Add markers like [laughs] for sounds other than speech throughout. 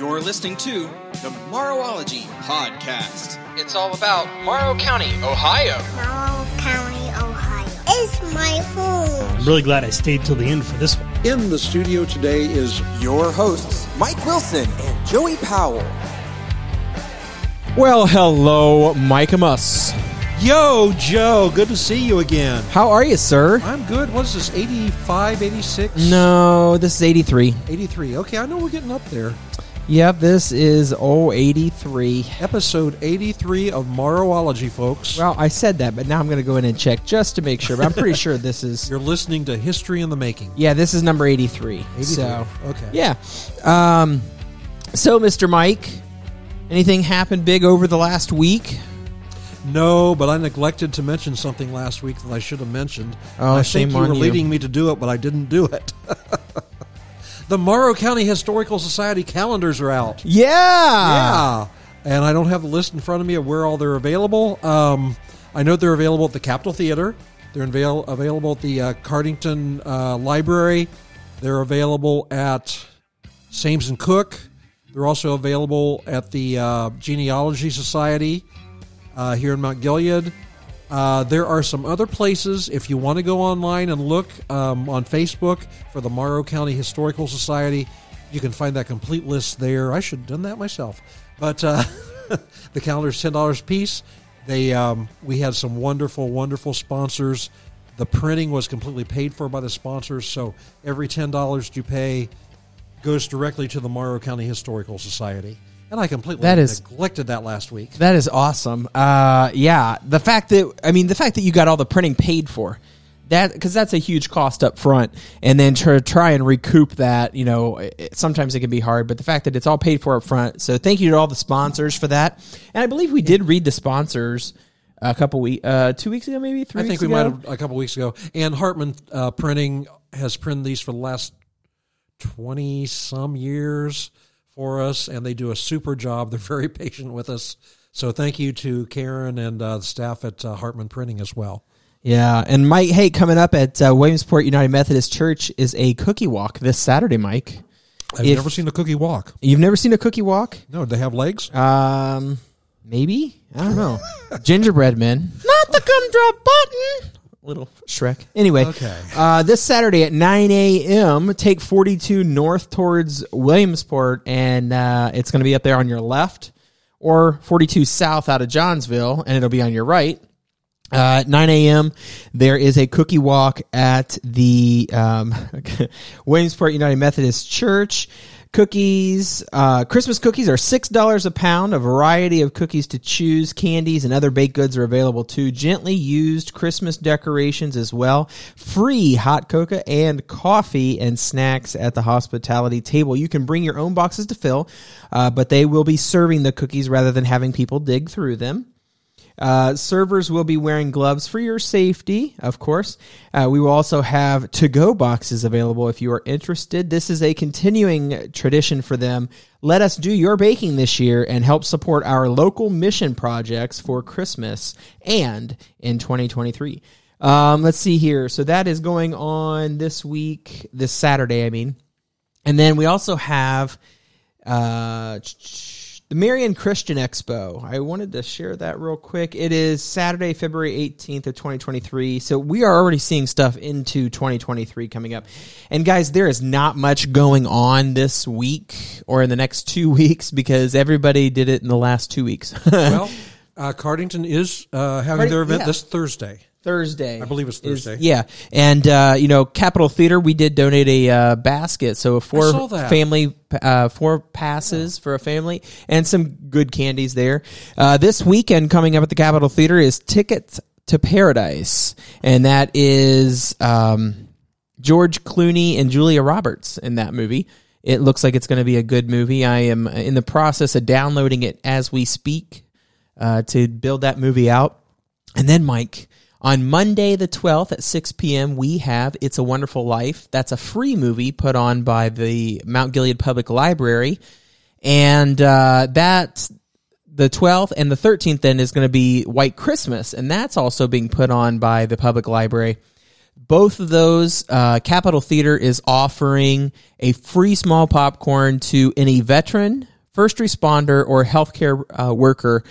You're listening to the Morrowology Podcast. It's all about Morrow County, Ohio. Morrow County, Ohio is my home. I'm really glad I stayed till the end for this one. In the studio today is Your hosts, Mike Wilson and Joey Powell. Well, hello, Mike Amos. Yo, Joe. Good to see you again. How are you, sir? I'm good. What is this, 85, 86? No, this is 83. 83. Okay, I know we're getting up there. Yep, this is 083. Episode 83 of Morrowology, folks. Well, I said that, but now I'm going to go in and check just to make sure. But I'm pretty sure [laughs] this is. You're listening to History in the Making. Yeah, this is number 83. 83. So, okay. yeah. Um, so, Mr. Mike, anything happened big over the last week? No, but I neglected to mention something last week that I should have mentioned. Oh, I shame think you on were you. leading me to do it, but I didn't do it. [laughs] the Morrow County Historical Society calendars are out. Yeah. Yeah, and I don't have the list in front of me of where all they're available. Um, I know they're available at the Capitol Theater. They're avail- available at the uh, Cardington uh, Library. They're available at Sames and Cook. They're also available at the uh, Genealogy Society uh, here in Mount Gilead. Uh, there are some other places if you want to go online and look um, on Facebook for the Morrow County Historical Society. You can find that complete list there. I should have done that myself, but uh, [laughs] the calendar's ten dollars a piece. They um, we had some wonderful, wonderful sponsors. The printing was completely paid for by the sponsors, so every ten dollars you pay goes directly to the Morrow County Historical Society. And I completely That is- neglected that last week. That is awesome. Uh, yeah, the fact that I mean the fact that you got all the printing paid for that because that's a huge cost up front, and then to try and recoup that, you know, it, sometimes it can be hard. But the fact that it's all paid for up front, so thank you to all the sponsors for that. And I believe we did read the sponsors a couple weeks, uh, two weeks ago, maybe three. I think we ago? might have a couple weeks ago. And Hartman uh, Printing has printed these for the last twenty some years for us, and they do a super job. They're very [laughs] patient with us. So thank you to Karen and uh, the staff at uh, Hartman Printing as well. Yeah, and Mike, hey, coming up at uh, Williamsport United Methodist Church is a cookie walk this Saturday. Mike, I've If- never seen a cookie walk. you've never seen a cookie walk? No, they have legs. Um, maybe I don't know. [laughs] Gingerbread men, not the gumdrop button. Little Shrek. Anyway, Okay. Uh, this Saturday at 9 a.m., take 42 north towards Williamsport, and uh, it's going to be up there on your left, or 42 south out of Johnsville, and it'll be on your right. Uh, at 9 a.m., there is a cookie walk at the um, [laughs] Williamsport United Methodist Church. Cookies, uh, Christmas cookies are $6 a pound. A variety of cookies to choose. Candies and other baked goods are available too. Gently used Christmas decorations as well. Free hot cocoa and coffee and snacks at the hospitality table. You can bring your own boxes to fill, uh, but they will be serving the cookies rather than having people dig through them. Uh, servers will be wearing gloves for your safety, of course. Uh, we will also have to go boxes available if you are interested. This is a continuing tradition for them. Let us do your baking this year and help support our local mission projects for Christmas and in 2023. Um, let's see here. So that is going on this week, this Saturday, I mean. And then we also have uh, the Marion Christian Expo. I wanted to share that real quick. It is Saturday, February 18th of 2023. So we are already seeing stuff into 2023 coming up. And guys, there is not much going on this week or in the next two [laughs] weeks because everybody did it in the last two weeks. [laughs] well, uh, Cardington is uh, having Carding- their event yeah. this Thursday. Thursday. I believe it's is- Thursday. yeah, and uh, you know, Capitol Theater, we did donate a uh, basket, so four saw that. family, uh, four passes for a family, and some good candies there. Uh, this weekend coming up at the Capitol Theater is Tickets to Paradise, and that is um, George Clooney and Julia Roberts in that movie. It looks like it's going to be a good movie. I am in the process of downloading it as we speak uh, to build that movie out. And then, Mike, on Monday the 12th at 6 p.m., we have It's a Wonderful Life. That's a free movie put on by the Mount Gilead Public Library. And uh, that, the 12th and the 13th, then is going to be White Christmas. And that's also being put on by the Public Library. both of those, uh, Capitol Theater is offering a free small popcorn to any veteran, first responder, or healthcare uh, worker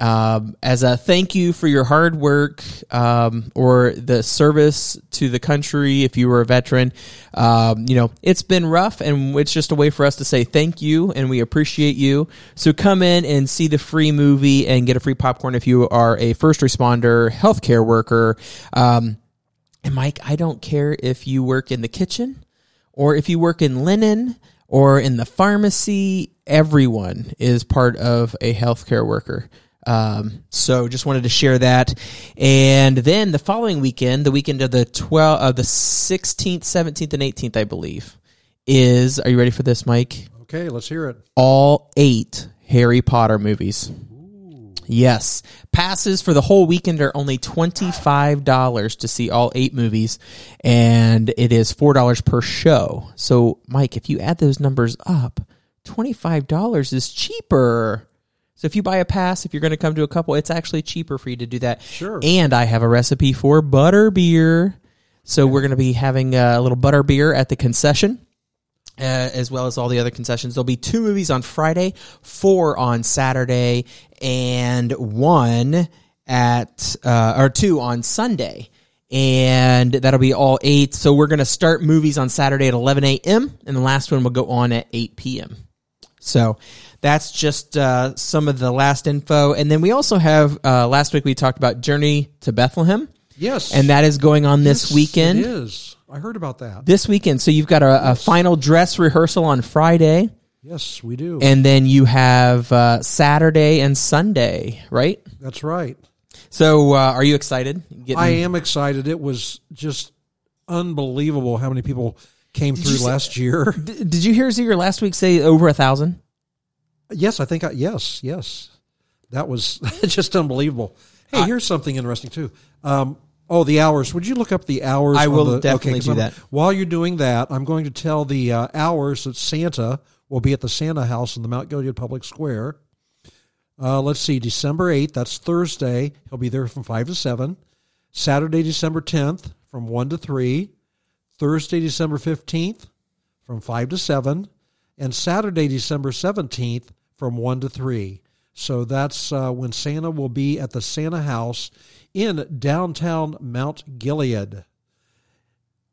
um, as a thank you for your hard work um, or the service to the country if you were a veteran. Um, you know, it's been rough, and it's just a way for us to say thank you and we appreciate you. So come in and see the free movie and get a free popcorn if you are a first responder, healthcare worker. Um, and Mike, I don't care if you work in the kitchen or if you work in linen or in the pharmacy, everyone is part of a healthcare worker. Um, so just wanted to share that. And then the following weekend, the weekend of the 12 of the 16th, 17th and 18th, I believe, is are you ready for this, Mike? Okay, let's hear it. All 8 Harry Potter movies. Yes. Passes for the whole weekend are only $25 to see all 8 movies and it is $4 per show. So, Mike, if you add those numbers up, $25 is cheaper. So if you buy a pass, if you're going to come to a couple, it's actually cheaper for you to do that. Sure. And I have a recipe for butter beer. So we're going to be having a little butter beer at the concession. Uh, as well as all the other concessions. There'll be two movies on Friday, four on Saturday, and one at uh, or two on Sunday, and that'll be all eight. So we're gonna start movies on Saturday at 11 a.m. and the last one will go on at 8 p.m. So that's just uh, some of the last info. And then we also have uh, last week we talked about Journey to Bethlehem, Yes. and that is going on this Yes, weekend. It is. I heard about that. This weekend. So you've got a, a final dress rehearsal on Friday, Yes, we do. and then you have uh, Saturday and Sunday, right? That's right. So uh, are you excited? Getting- I am excited. It was just unbelievable how many people came you through say- last year. [laughs] Did you hear Ziegler last week say over a thousand? Yes, I think I, yes, yes. That was [laughs] just unbelievable. Hey, here's something interesting too. Um, oh, the hours. Would you look up the hours? I will the- definitely 'cause do I'm- that. While you're doing that, I'm going to tell the uh, hours that Santa will be at the Santa House in the Mount Gilead Public Square. Uh, let's see, December 8th, that's Thursday. He'll be there from 5 to 7. Saturday, December 10th, from 1 to 3. Thursday, December 15th, from 5 to 7. And Saturday, December 17th, from 1 to 3. So that's uh, when Santa will be at the Santa House in downtown Mount Gilead.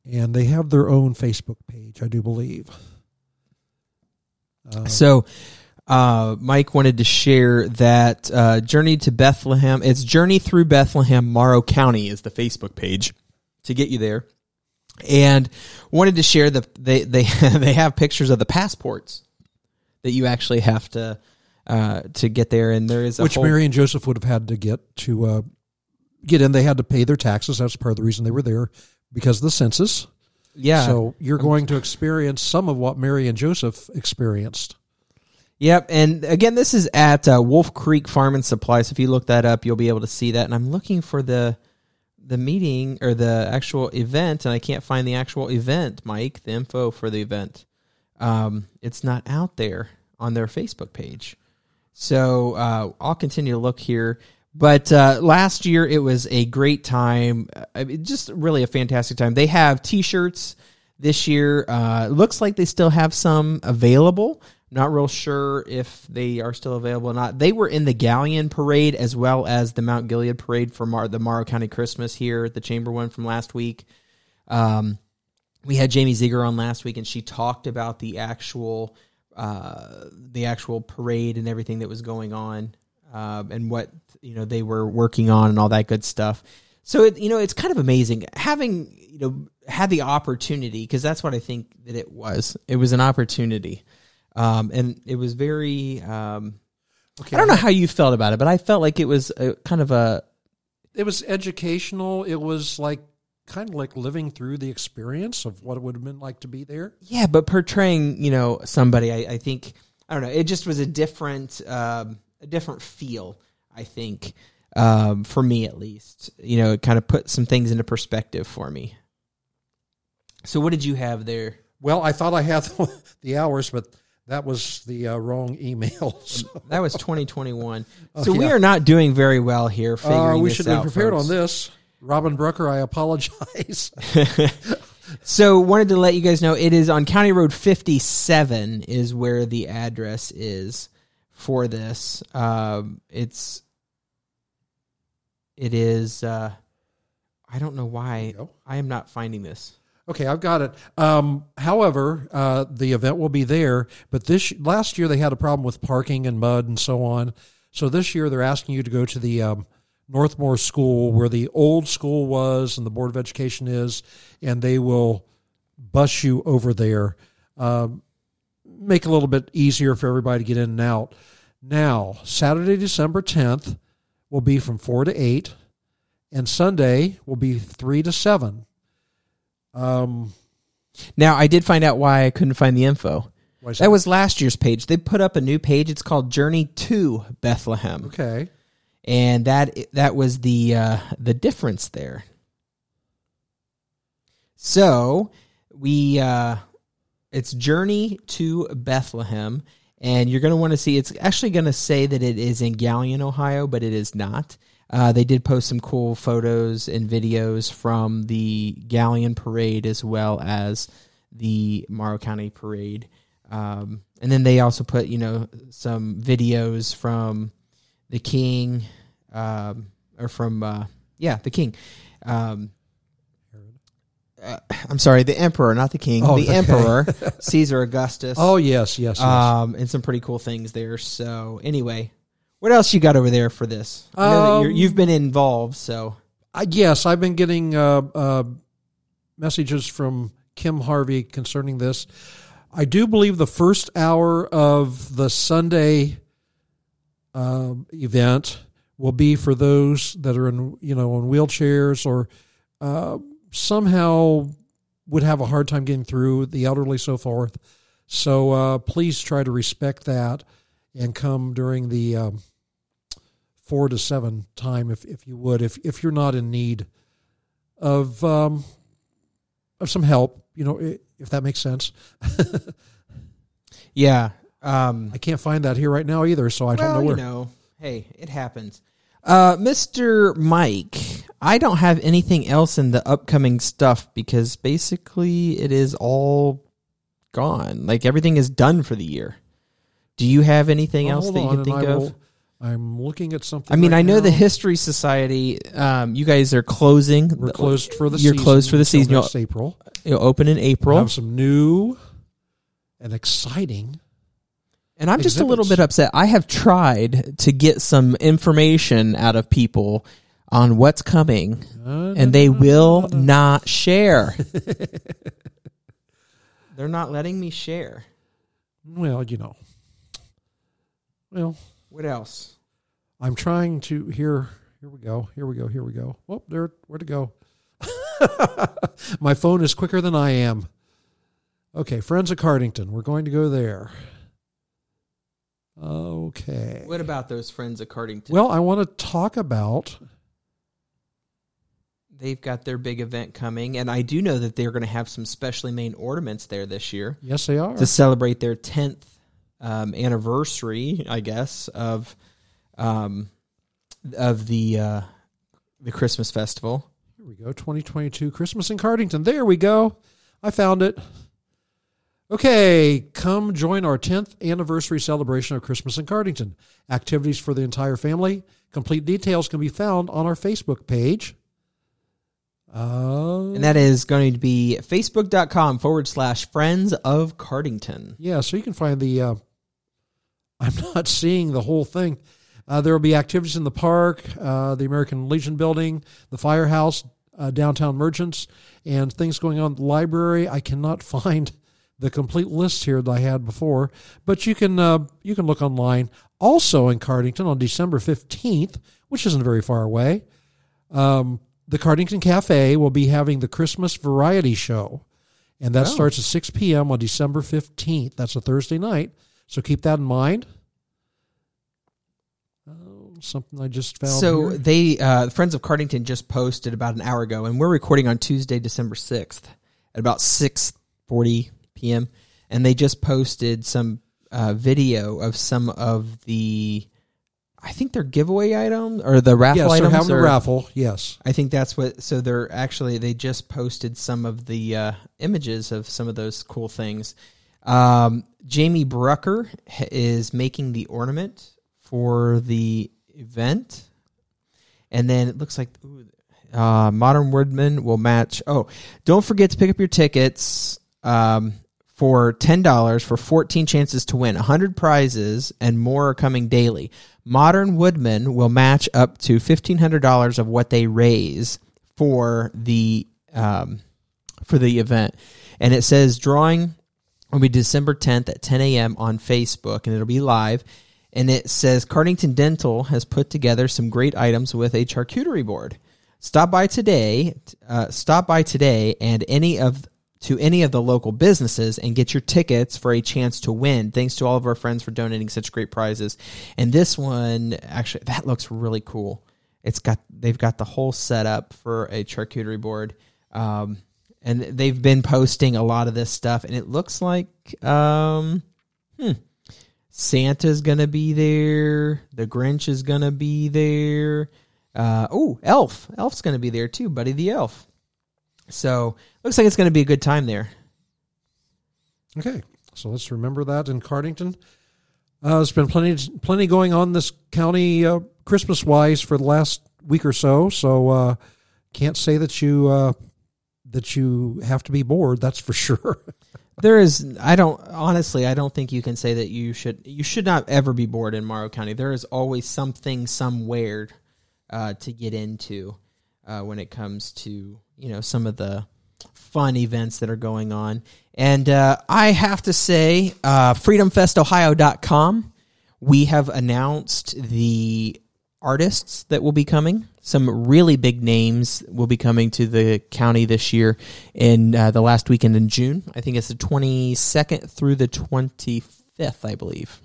And they have their own Facebook page, I do believe. So, uh, Mike wanted to share that uh, Journey to Bethlehem. It's Journey Through Bethlehem, Morrow County is the Facebook page to get you there, and wanted to share the they they [laughs] they have pictures of the passports that you actually have to uh, to get there, and there is a which whole, Mary and Joseph would have had to get to uh, get in. They had to pay their taxes. That's part of the reason they were there because of the census. yeah. So you're going to experience some of what Mary and Joseph experienced. Yep, and again, this is at uh, Wolf Creek Farm and Supply. So if you look that up, you'll be able to see that. And I'm looking for the the meeting or the actual event, and I can't find the actual event, Mike. The info for the event, um, it's not out there on their Facebook page. So uh, I'll continue to look here. But uh, last year it was a great time, I mean, just really a fantastic time. They have T-shirts this year. Uh, looks like they still have some available. Not real sure if they are still available or not. They were in the Galion Parade as well as the Mount Gilead Parade for Mar- the Morrow County Christmas here at the Chamber one from last week. Um, we had Jamie Ziegler on last week, and she talked about the actual uh, the actual parade and everything that was going on, um, and what you know they were working on and all that good stuff. So it, you know it's kind of amazing having you know had the opportunity because that's what I think that it was. It was an opportunity, um, and it was very. Um, Okay, I don't know how you felt about it, but I felt like it was a, kind of a It was educational. It was like kind of like living through the experience of what it would have been like to be there. Yeah, but portraying, you know, somebody, I, I think, I don't know, it just was a different, um, a different feel. I think, um, for me at least, you know, it kind of put some things into perspective for me. So, what did you have there? Well, I thought I had [laughs] the hours, but that was the uh, wrong email. [laughs] So, That was 2021. So Oh, we are not doing very well here. uh, Figuring we this should been prepared on this. Robin Brucker, I apologize. [laughs] [laughs] So wanted to let you guys know it is on County Road 57 is where the address is for this. Um, it's it is uh, I don't know why go. I am not finding this. Okay, I've got it. Um, however, uh, the event will be there, but this last year they had a problem with parking and mud and so on. So this year they're asking you to go to the um, Northmor School where the old school was and the Board of Education is, and they will bus you over there. Um, make it a little bit easier for everybody to get in and out. Now, Saturday, December 10th will be from 4 to 8, and Sunday will be 3 to 7. Um, Now I did find out why I couldn't find the info. is That was last year's page. They put up a new page. It's called Journey to Bethlehem. okay. And that that was the uh, the difference there. So we uh, it's Journey to Bethlehem, and you're going to want to see. It's actually going to say that it is in Galion, Ohio, but it is not. Uh, they did post some cool photos and videos from the Galion parade as well as the Morrow County parade. Um, and then they also put, you know, some videos from the king, um, or from, uh, yeah, the king. Um, uh, I'm sorry, the emperor, not the king, Oh, the okay. emperor, [laughs] Caesar Augustus. Oh yes, yes, yes. Um, and some pretty cool things there. So anyway, what else you got over there for this? I that you're, Um, you've been involved, so I, yes, I've been getting uh, uh, messages from Kim Harvey concerning this. I do believe the first hour of the Sunday um, event will be for those that are in you know on wheelchairs or uh, somehow would have a hard time getting through the elderly so forth. So uh, please try to respect that and come during the um, four to seven time if, if you would if if you're not in need of um, of some help you know if that makes sense [laughs] yeah. Um, I can't find that here right now either so I don't well, know you where know, hey, it happens. Uh, Mr. Mike, I don't have anything else in the upcoming stuff because basically it is all gone. Like everything is done for the year. Do you have anything Well, else that you can think of? will- I'm looking at something I mean, right I know now. the History Society. Um, you guys are closing. we're closed for the You're season closed for the season. You'll, April you'll open in we'll April, have some new and exciting and I'm just a little bit upset. I have tried to get some information out of people on what's coming, and they will not share. [laughs] They're not letting me share. well you know well What else? I'm trying to here. Here we go. Here we go. Here we go. Oh, there. Where to go? [laughs] My phone is quicker than I am. Okay, friends of Cardington. We're going to go there. Okay. What about those friends at Cardington? Well, I want to talk about. They've got their big event coming, and I do know that they're going to have some specially made ornaments there this year. Yes, they are. to celebrate their 10th um, anniversary, I guess, of um, of the uh, the Christmas festival. Here we go. 2022 Christmas in Cardington. There we go. I found it. Okay, come join our 10th anniversary celebration of Christmas in Cardington. Activities for the entire family. Complete details can be found on our Facebook page. Uh, And that is going to be facebook.com forward slash friends of Cardington. yeah, so you can find the. Uh, I'm [laughs] not seeing the whole thing. Uh, there will be activities in the park, uh, the American Legion building, the firehouse, uh, downtown merchants, and things going on at the library. I cannot [laughs] find the complete list here that I had before, but you can uh, you can look online. Also in Cardington on December fifteenth, which isn't very far away, um, the Cardington Cafe will be having the Christmas Variety Show, and that Oh. starts at six p.m. on December fifteenth. That's a Thursday night, so keep that in mind. Oh, something I just found. So here. they, uh, Friends of Cardington just posted about an hour ago, and we're recording on Tuesday, December 6th at about 6.40 p.m. And they just posted some uh, video of some of the I think they're giveaway items or the raffle yes, items. having a raffle. Yes. I think that's what. So they're actually they just posted some of the uh, images of some of those cool things. Um, Jamie Brucker is making the ornament for the event, and then it looks like ooh, uh, Modern Woodmen will match. Oh, don't forget to pick up your tickets. Um, for ten dollars for fourteen chances to win, hundred prizes and more are coming daily. Modern Woodmen will match up to fifteen hundred dollars of what they raise for the um, for the event, and it says drawing will be December tenth at ten a.m. on Facebook, and it'll be live. And it says Cardington Dental has put together some great items with a charcuterie board. Stop by today. Uh, stop by today, and any of to any of the local businesses and get your tickets for a chance to win. Thanks to all of our friends for donating such great prizes. And this one, actually, that looks really cool. It's got they've got the whole setup for a charcuterie board, um, and they've been posting a lot of this stuff. And it looks like um, hmm, Santa's gonna be there. The Grinch is gonna be there. Uh, oh, Elf, Elf's gonna be there too, Buddy the Elf. So looks like it's going to be a good time there. Okay, so let's remember that in Cardington. Uh, there's been plenty, plenty going on this county uh, Christmas wise for the last week or so. So uh, can't say that you uh, that you have to be bored. That's for [laughs] sure. There is, I don't honestly, I don't think you can say that you should you should not ever be bored in Morrow County. There is always something somewhere uh, to get into uh, when it comes to you know some of the fun events that are going on. And uh, I have to say, uh, freedomfestohio.com, we have announced the artists that will be coming. Some really big names will be coming to the county this year in uh, the last weekend in June. I think it's the 22nd through the 25th, I believe.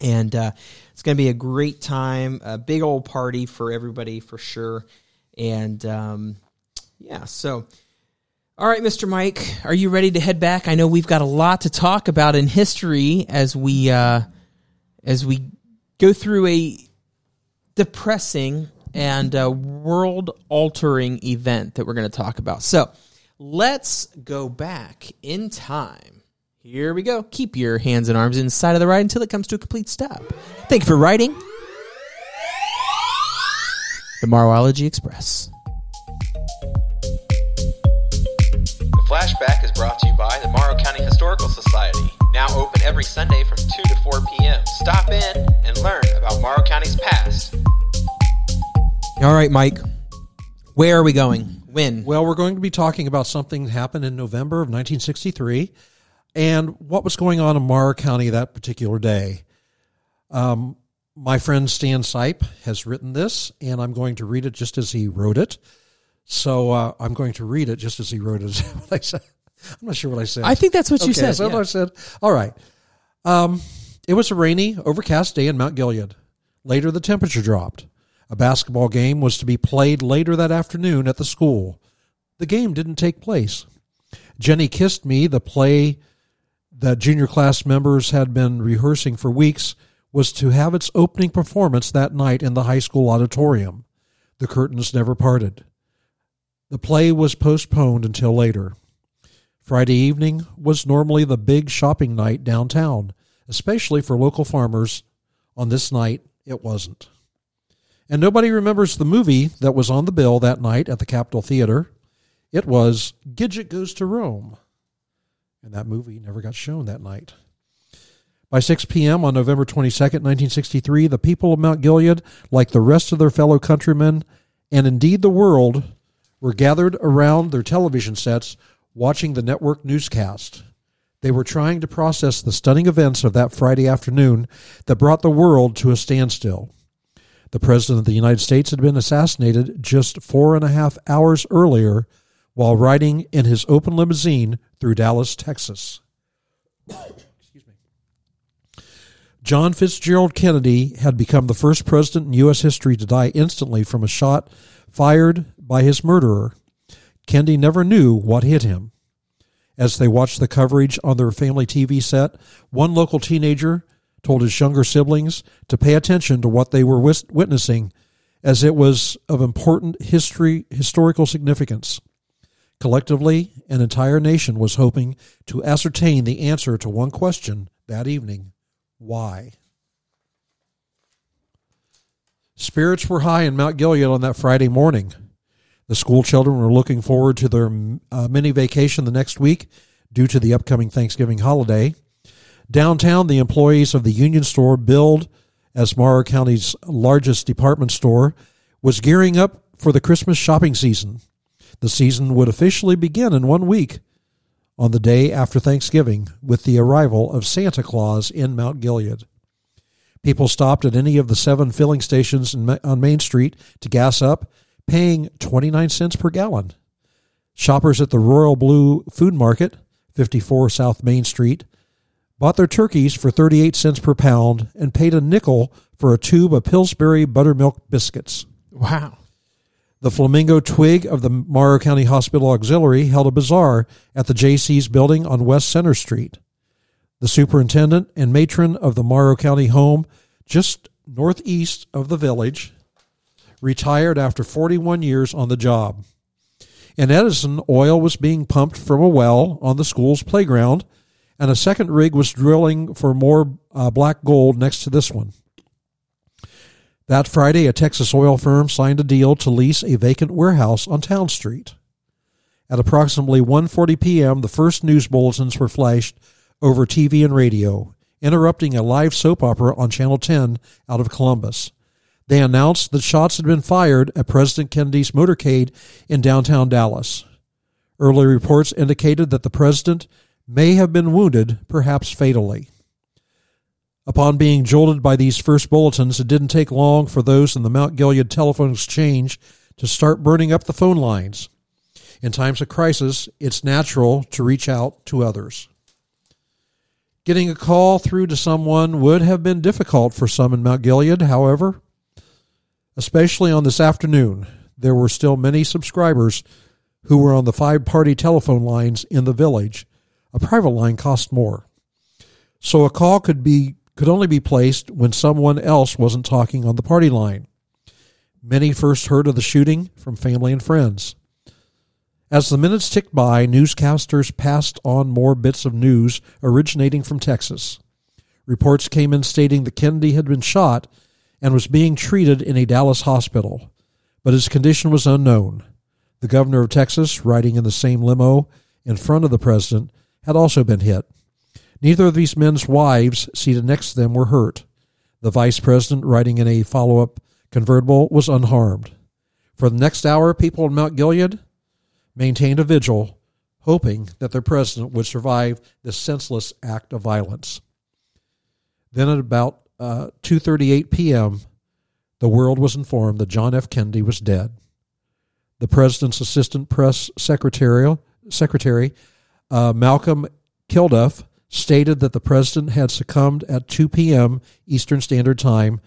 And uh, it's going to be a great time, a big old party for everybody for sure. And um, yeah, so. All right, Mr. Mike, are you ready to head back? I know we've got a lot to talk about in history as we uh, as we go through a depressing and uh, world-altering event that we're going to talk about. So, let's go back in time. Here we go. Keep your hands and arms inside of the ride until it comes to a complete stop. Thank you for riding the Morrowology Express. The flashback is brought to you by the Morrow County Historical Society. Now open every Sunday from 2 to 4 p.m. Stop in and learn about Morrow County's past. All right, Mike. Where are we going? When? Well, we're going to be talking about something that happened in November of 1963 and what was going on in Morrow County that particular day. Um, my friend Stan Sipe has written this, and I'm going to read it just as he wrote it. So uh, I'm going to read it just as he wrote it. [laughs] what I said? I'm not sure what I said. I think that's what you Okay, said. Is that yeah. what I said? All right. Um, it was a rainy, overcast day in Mount Gilead. Later, the temperature dropped. A basketball game was to be played later that afternoon at the school. The game didn't take place. Jenny Kissed Me, the play that junior class members had been rehearsing for weeks, was to have its opening performance that night in the high school auditorium. The curtains never parted. The play was postponed until later. Friday evening was normally the big shopping night downtown, especially for local farmers. On this night, it wasn't. And nobody remembers the movie that was on the bill that night at the Capitol Theater. It was Gidget Goes to Rome. And that movie never got shown that night. By 6 p.m. on November 22nd, 1963, the people of Mount Gilead, like the rest of their fellow countrymen, and indeed the world, were gathered around their television sets watching the network newscast. They were trying to process the stunning events of that Friday afternoon that brought the world to a standstill. The President of the United States had been assassinated just four and a half hours earlier while riding in his open limousine through Dallas, Texas. John Fitzgerald Kennedy had become the first president in U.S. history to die instantly from a shot fired by his murderer. Kennedy never knew what hit him. As they watched the coverage on their family TV set, one local teenager told his younger siblings to pay attention to what they were witnessing as it was of important history historical significance. Collectively, an entire nation was hoping to ascertain the answer to one question that evening why? Spirits were high in Mount Gilead on that Friday morning. The school children were looking forward to their uh, mini vacation the next week due to the upcoming Thanksgiving holiday. Downtown, the employees of the Union Store, billed as Morrow County's largest department store, was gearing up for the Christmas shopping season. The season would officially begin in one week on the day after Thanksgiving with the arrival of Santa Claus in Mount Gilead. People stopped at any of the seven filling stations on Main Street to gas up, paying 29 cents per gallon. Shoppers at the Royal Blue Food Market, 54 South Main Street, bought their turkeys for 38 cents per pound and paid a nickel for a tube of Pillsbury buttermilk biscuits. Wow. The Flamingo Twig of the Morrow County Hospital Auxiliary held a bazaar at the JC's building on West Center Street. The superintendent and matron of the Morrow County home, just northeast of the village, retired after 41 years on the job. In Edison, oil was being pumped from a well on the school's playground, and a second rig was drilling for more uh, black gold next to this one. That Friday, a Texas oil firm signed a deal to lease a vacant warehouse on Town Street. At approximately 1:40 p.m., the first news bulletins were flashed over TV and radio, interrupting a live soap opera on Channel 10 out of Columbus. They announced that shots had been fired at President Kennedy's motorcade in downtown Dallas. Early reports indicated that the president may have been wounded, perhaps fatally. Upon being jolted by these first bulletins, it didn't take long for those in the Mount Gilead telephone exchange to start burning up the phone lines. In times of crisis, it's natural to reach out to others. Getting a call through to someone would have been difficult for some in Mount Gilead, however, especially on this afternoon. There were still many subscribers who were on the five party telephone lines in the village. A private line cost more. So a call could be could only be placed when someone else wasn't talking on the party line. Many first heard of the shooting from family and friends. As the minutes ticked by, newscasters passed on more bits of news originating from Texas. Reports came in stating that Kennedy had been shot and was being treated in a Dallas hospital, but his condition was unknown. The governor of Texas, riding in the same limo in front of the president, had also been hit. Neither of these men's wives seated next to them were hurt. The vice president, riding in a follow up convertible, was unharmed. For the next hour, people in Mount Gilead maintained a vigil, hoping that their president would survive this senseless act of violence. Then at about uh, 2:38 p.m., the world was informed that John F. Kennedy was dead. The president's assistant press secretary, secretary uh, Malcolm Kilduff, stated that the president had succumbed at 2 p.m. Eastern Standard Time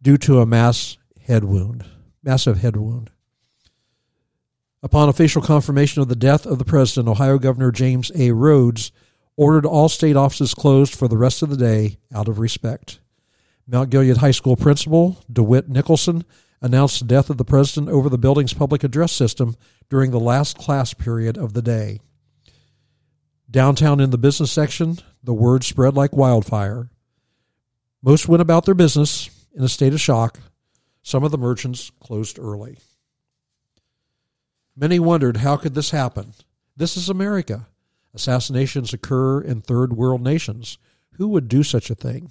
due to a mass head wound, massive head wound. Upon official confirmation of the death of the president, Ohio Governor James A. Rhodes ordered all state offices closed for the rest of the day out of respect. Mount Gilead High School principal DeWitt Nicholson announced the death of the president over the building's public address system during the last class period of the day. Downtown in the business section, the word spread like wildfire. Most went about their business in a state of shock. Some of the merchants closed early. Many wondered how could this happen? This is America. Assassinations occur in third world nations. Who would do such a thing?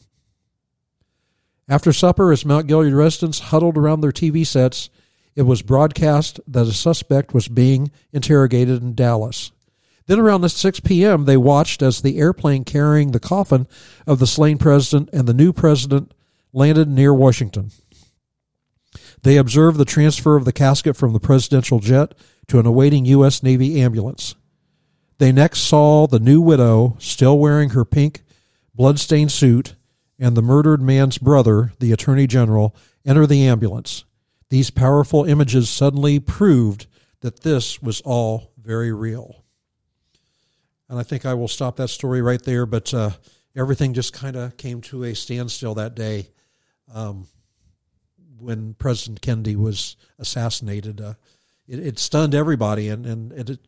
After supper, as Mount Gilead residents huddled around their TV sets, it was broadcast that a suspect was being interrogated in Dallas. Then around 6 p.m., they watched as the airplane carrying the coffin of the slain president and the new president landed near Washington. They observed the transfer of the casket from the presidential jet to an awaiting U.S. Navy ambulance. They next saw the new widow, still wearing her pink, bloodstained suit, and the murdered man's brother, the Attorney General, enter the ambulance. These powerful images suddenly proved that this was all very real. And I think I will stop that story right there. But uh, everything just kind of came to a standstill that day um, when President Kennedy was assassinated. Uh, it, it stunned everybody, and, and it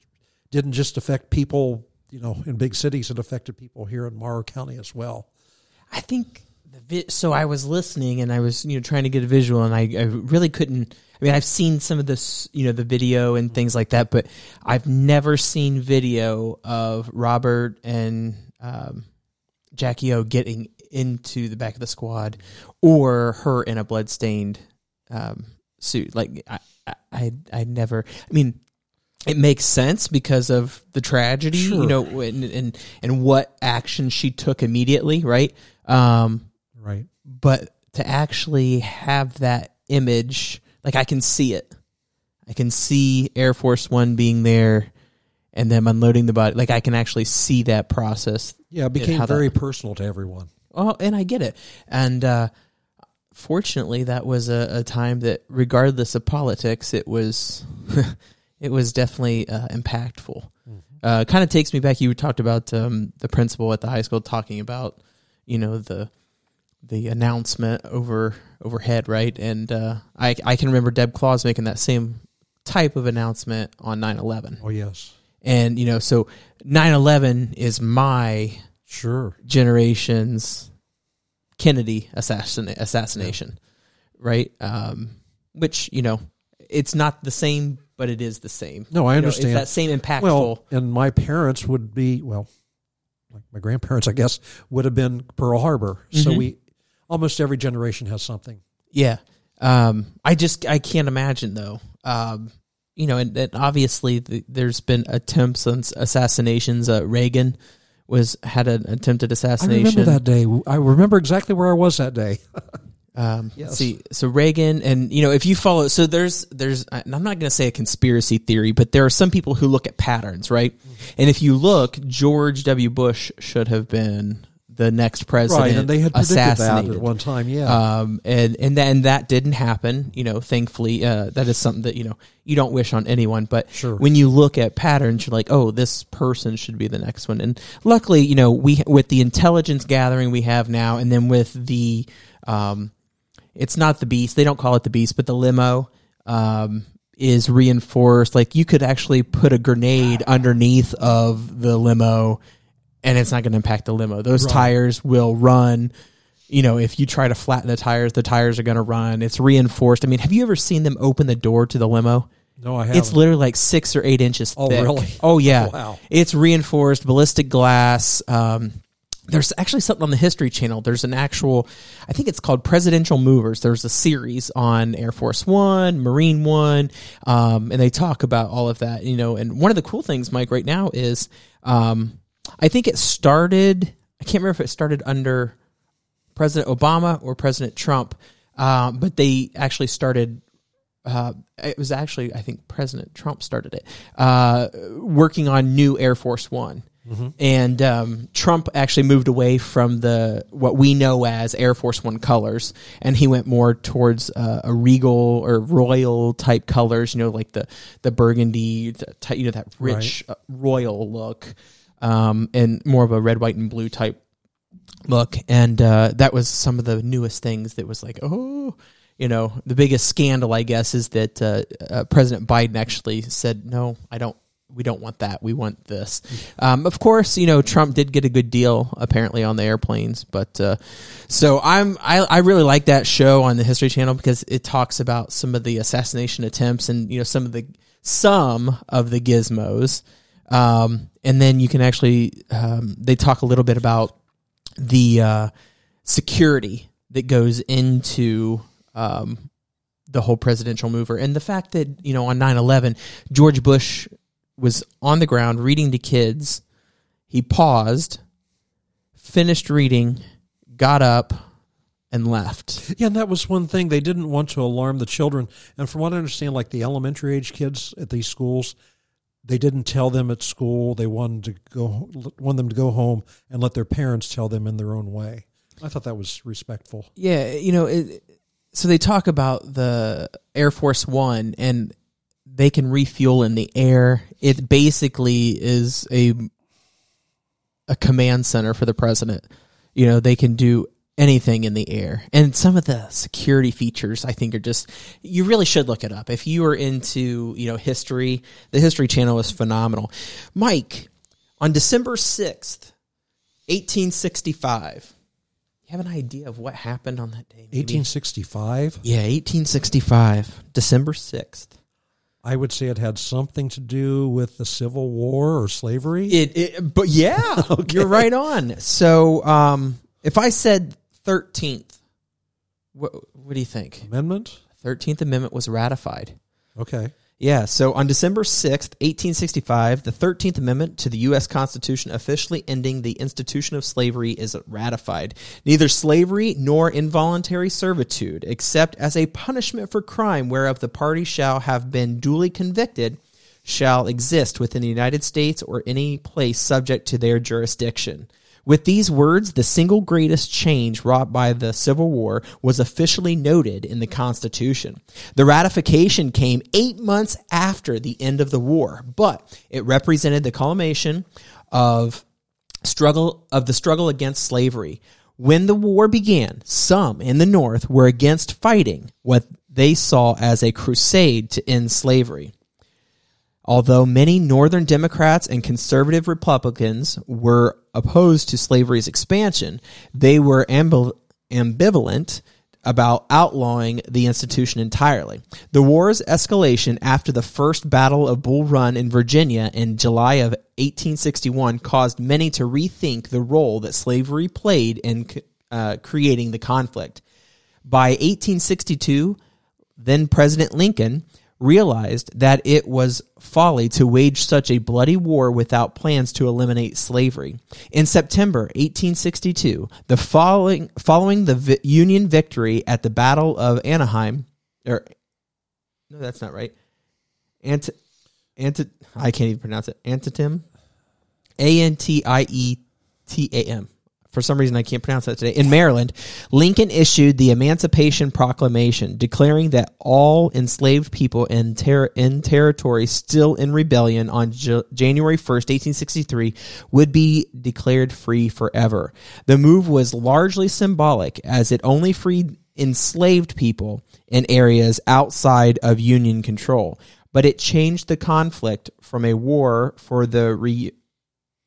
didn't just affect people, you know, in big cities. It affected people here in Morrow County as well. I think so. I was listening and I was you know trying to get a visual, and I, I really couldn't. I mean, I've seen some of this, you know, the video and things like that, but I've never seen video of Robert and um, Jackie O getting into the back of the squad, or her in a bloodstained um, suit. Like I, I, I, never. I mean, it makes sense because of the tragedy, Sure. you know, and, and and what action she took immediately, right? Um, Right. but to actually have that image, like I can see it. I can see Air Force One being there and them unloading the body. Like I can actually see that process. Yeah, it became how that- very personal to everyone. Oh, and I get it. And uh, fortunately, that was a, a time that, regardless of politics, it was [laughs] it was definitely uh, impactful. Uh, kind of takes me back. You talked about um, the principal at the high school talking about, you know, the the announcement over overhead, right? And uh, I I can remember Deb Claus making that same type of announcement on 9-11. Oh yes, and you know, so 9-11 is my sure. generation's Kennedy assassin assassination, right? Um, which you know, it's not the same, but it is the same. No, I You know, understand. it's that same impactful. Well, and my parents would be well, like my grandparents, I guess, would have been Pearl Harbor. So Mhm. we almost every generation has something. Yeah. Um, I just I can't imagine though. Um, you know, and, and obviously the, there's been attempts on assassinations. Uh, Reagan was had an attempted assassination. I remember that day. I remember exactly where I was that day. [laughs] Um, Yes. See, so Reagan, and you know, if you follow, so there's, there's, and I'm not going to say a conspiracy theory, but there are some people who look at patterns, right? And if you look, George W. Bush should have been the next president. right, and they had assassinated. at one time. Yeah, Um, and and then that didn't happen. You know, thankfully, uh, that is something that you know you don't wish on anyone. But Sure. when you look at patterns, you're like, oh, this person should be the next one. And luckily, you know, we with the intelligence gathering we have now, and then with the, um, it's not the beast. They don't call it the beast, but the limo. Um, is reinforced like you could actually put a grenade underneath of the limo and it's not going to impact the limo those tires will run you know, if you try to flatten the tires, the tires are going to run. It's reinforced. I mean, have you ever seen them open the door to the limo? no, I haven't. It's literally like six or eight inches Oh, thick. really? Oh, yeah. [laughs] Wow. It's reinforced ballistic glass. Um, there's actually something on the History Channel. There's an actual, I think it's called Presidential Movers. There's a series on Air Force One, Marine One, um, and they talk about all of that. You know, and one of the cool things, Mike, right now is, um, I think it started. I can't remember if it started under President Obama or President Trump, um, but they actually started. Uh, it was actually, I think, President Trump started it, uh, working on new Air Force One, and um, Trump actually moved away from the what we know as Air Force One colors, and he went more towards uh, a regal or royal type colors. You know, like the the burgundy, the, you know, that rich uh, royal look, um, and more of a red, white, and blue type look. And uh, that was some of the newest things that was like oh you know the biggest scandal i guess is that uh, uh, president biden actually said no i don't we don't want that. We want this. Um, of course you know trump did get a good deal apparently on the airplanes but uh, so i'm I, I really like that show on the history channel because it talks about some of the assassination attempts and you know some of the some of the gizmos um, and then you can actually um, they talk a little bit about the uh, security that goes into um, the whole presidential mover. And the fact that you know on 9-11 george bush was on the ground reading to kids. He paused finished reading got up and left. Yeah, and that was one thing. They didn't want to alarm the children. And from what I understand, like the elementary age kids at these schools, they didn't tell them at school. They wanted to go, want them to go home and let their parents tell them in their own way. I thought that was respectful. Yeah, you know, it, so they talk about the Air Force One, and they can refuel in the air. It basically is a a command center for the president. You know, they can do anything in the air. And some of the security features I think are just you really should look it up. If you are into, you know, history, the History Channel is phenomenal. Mike, on December 6th, 1865. You have an idea of what happened on that day? maybe? 1865. Yeah, 1865, December 6th. I would say it had something to do with the Civil War or slavery. It, it but yeah, [laughs] you're right on. So, um, if I said 13th, what what do you think? Amendment. 13th Amendment was ratified. Okay. Yeah, so on December 6th, 1865, the 13th Amendment to the U.S. Constitution officially ending the institution of slavery is ratified. Neither slavery nor involuntary servitude, except as a punishment for crime whereof the party shall have been duly convicted, shall exist within the United States or any place subject to their jurisdiction. With these words, the single greatest change wrought by the Civil War was officially noted in the Constitution. The ratification came eight months after the end of the war, but it represented the culmination of struggle of the struggle against slavery. When the war began, some in the North were against fighting what they saw as a crusade to end slavery. Although many Northern Democrats and conservative Republicans were opposed to slavery's expansion, they were ambi- ambivalent about outlawing the institution entirely. The war's escalation after the first Battle of Bull Run in Virginia in July of 1861 caused many to rethink the role that slavery played in uh, creating the conflict. By 1862, then President Lincoln realized that it was folly to wage such a bloody war without plans to eliminate slavery. In September 1862, the following following the Union victory at the Battle of Anaheim, or no, that's not right. Ant, ant, I can't even pronounce it. Antietam, A N T I E T A M. For some reason, I can't pronounce that today. In Maryland, Lincoln issued the Emancipation Proclamation, declaring that all enslaved people in, ter- in territory still in rebellion on J- January 1st, 1863, would be declared free forever. The move was largely symbolic, as it only freed enslaved people in areas outside of Union control. But it changed the conflict from a war for the re-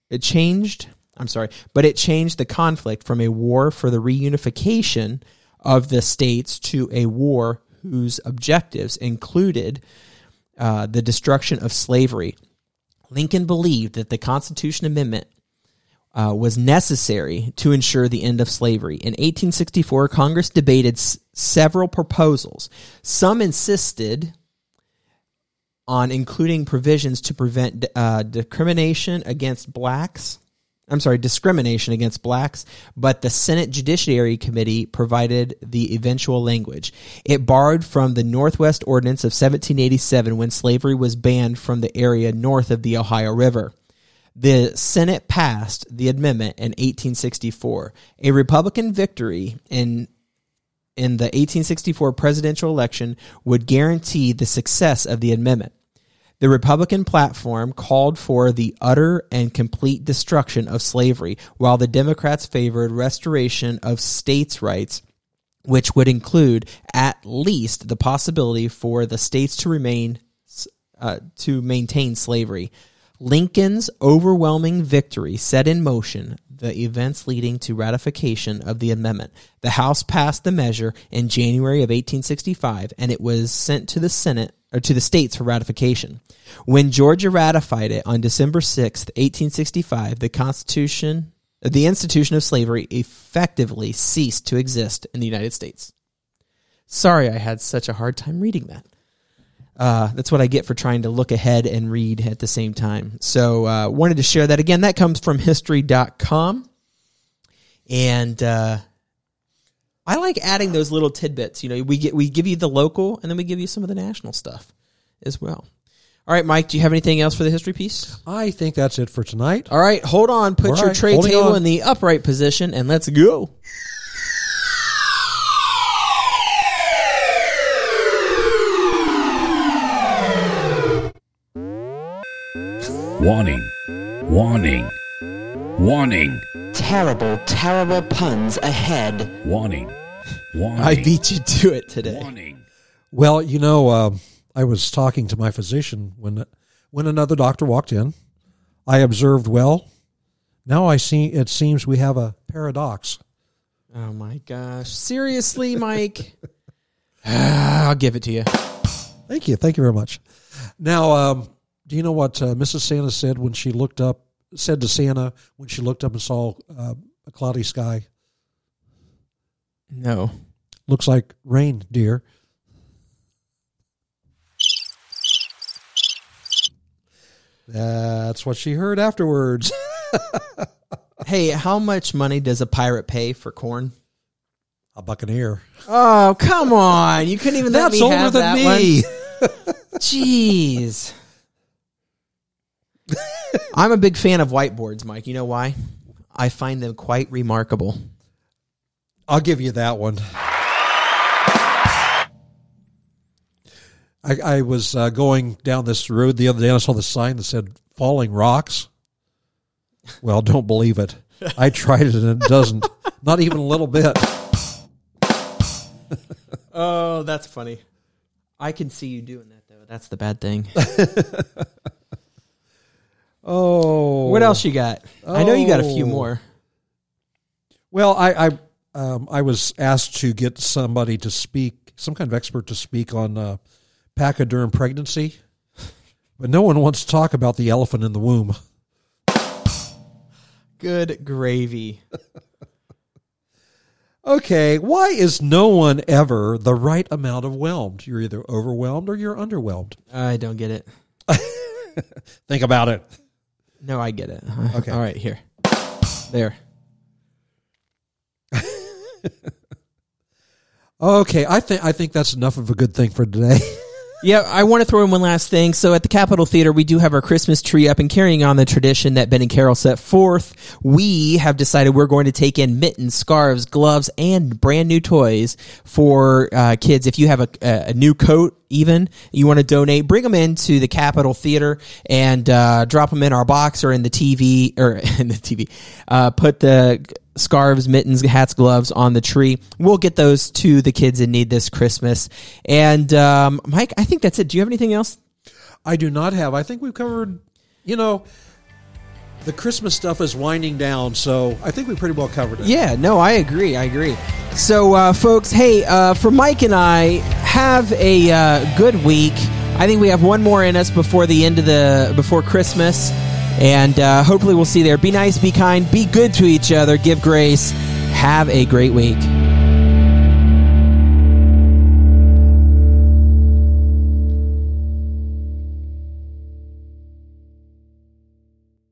it changed I'm sorry, but it changed the conflict from a war for the reunification of the states to a war whose objectives included uh, the destruction of slavery. Lincoln believed that the Constitution Amendment uh, was necessary to ensure the end of slavery. In 1864, Congress debated s- several proposals. Some insisted on including provisions to prevent uh, discrimination against blacks. I'm sorry, discrimination against blacks, but the Senate Judiciary Committee provided the eventual language. It borrowed from the Northwest Ordinance of 1787 when slavery was banned from the area north of the Ohio River. The Senate passed the amendment in 1864. A Republican victory in in the 1864 presidential election would guarantee the success of the amendment. The Republican platform called for the utter and complete destruction of slavery, while the Democrats favored restoration of states' rights, which would include at least the possibility for the states to remain uh, to maintain slavery. Lincoln's overwhelming victory set in motion the events leading to ratification of the amendment. The House passed the measure in January of 1865 and it was sent to the Senate or to the states for ratification. When Georgia ratified it on December 6th, 1865, the Constitution the institution of slavery effectively ceased to exist in the United States. Sorry I had such a hard time reading that. Uh, that's what I get for trying to look ahead and read at the same time. So, uh, wanted to share that again. That comes from history.com. And uh, I like adding those little tidbits. You know, we get we give you the local and then we give you some of the national stuff as well. All right, Mike, do you have anything else for the history piece? I think that's it for tonight. All right, hold on. Put All your right, tray table on. in the upright position and let's go. Warning. Warning. Warning. terrible, terrible puns ahead. Warning. Warning. I beat you to it today. Warning. Well, you know, uh, I was talking to my physician when when another doctor walked in. I observed well. Now I see. It seems we have a paradox. Oh my gosh. Seriously, Mike? [laughs] I'll give it to you. Thank you. Thank you very much. Now, um, do you know what uh, Mrs. Santa said when she looked up? Said to Santa when she looked up and saw uh, a cloudy sky. No. Looks like rain, dear. That's what she heard afterwards. [laughs] Hey, how much money does a pirate pay for corn? a buccaneer. Oh, come on. You couldn't even let me older have than that me. one. [laughs] Jeez. I'm a big fan of whiteboards, Mike. You know why? I find them quite remarkable. I'll give you that one. I, I was uh, going down this road the other day and I saw the sign that said falling rocks. Well, don't believe it. I tried it and it doesn't. Not even a little bit. Oh, that's funny. I can see you doing that though. That's the bad thing. [laughs] Oh. what else you got? I know you got a few Oh. more. Well, I I, um, I was asked to get somebody to speak, some kind of expert to speak on uh, pachyderm pregnancy, but no one wants to talk about the elephant in the womb. Good gravy. [laughs] Okay, why is no one ever the right amount of whelmed? You're either overwhelmed or you're underwhelmed. I don't get it. [laughs] Think about it. No, I get it. [laughs] Okay. All right, here. There. [laughs] Okay, I think I think that's enough of a good thing for today. [laughs] Yeah, I want to throw in one last thing. So at the Capitol Theater, we do have our Christmas tree up and carrying on the tradition that Ben and Carol set forth. We have decided we're going to take in mittens, scarves, gloves, and brand new toys for uh, kids. If you have a, a new coat, even you want to donate, bring them into the Capitol Theater and uh, drop them in our box or in the TV or [laughs] in the TV. Uh, put the scarves, mittens, hats, gloves on the tree. We'll get those to the kids in need this Christmas. And um, Mike, I think that's it. Do you have anything else? I do not have. I think we've covered. You know, the Christmas stuff is winding down, so I think we pretty well covered it. Yeah, no, I agree. I agree. So, uh, folks, hey, uh, for Mike and I, have a uh, good week. I think we have one more in us before the end of the before Christmas, and uh, hopefully we'll see there. Be nice, be kind, be good to each other, give grace. Have a great week.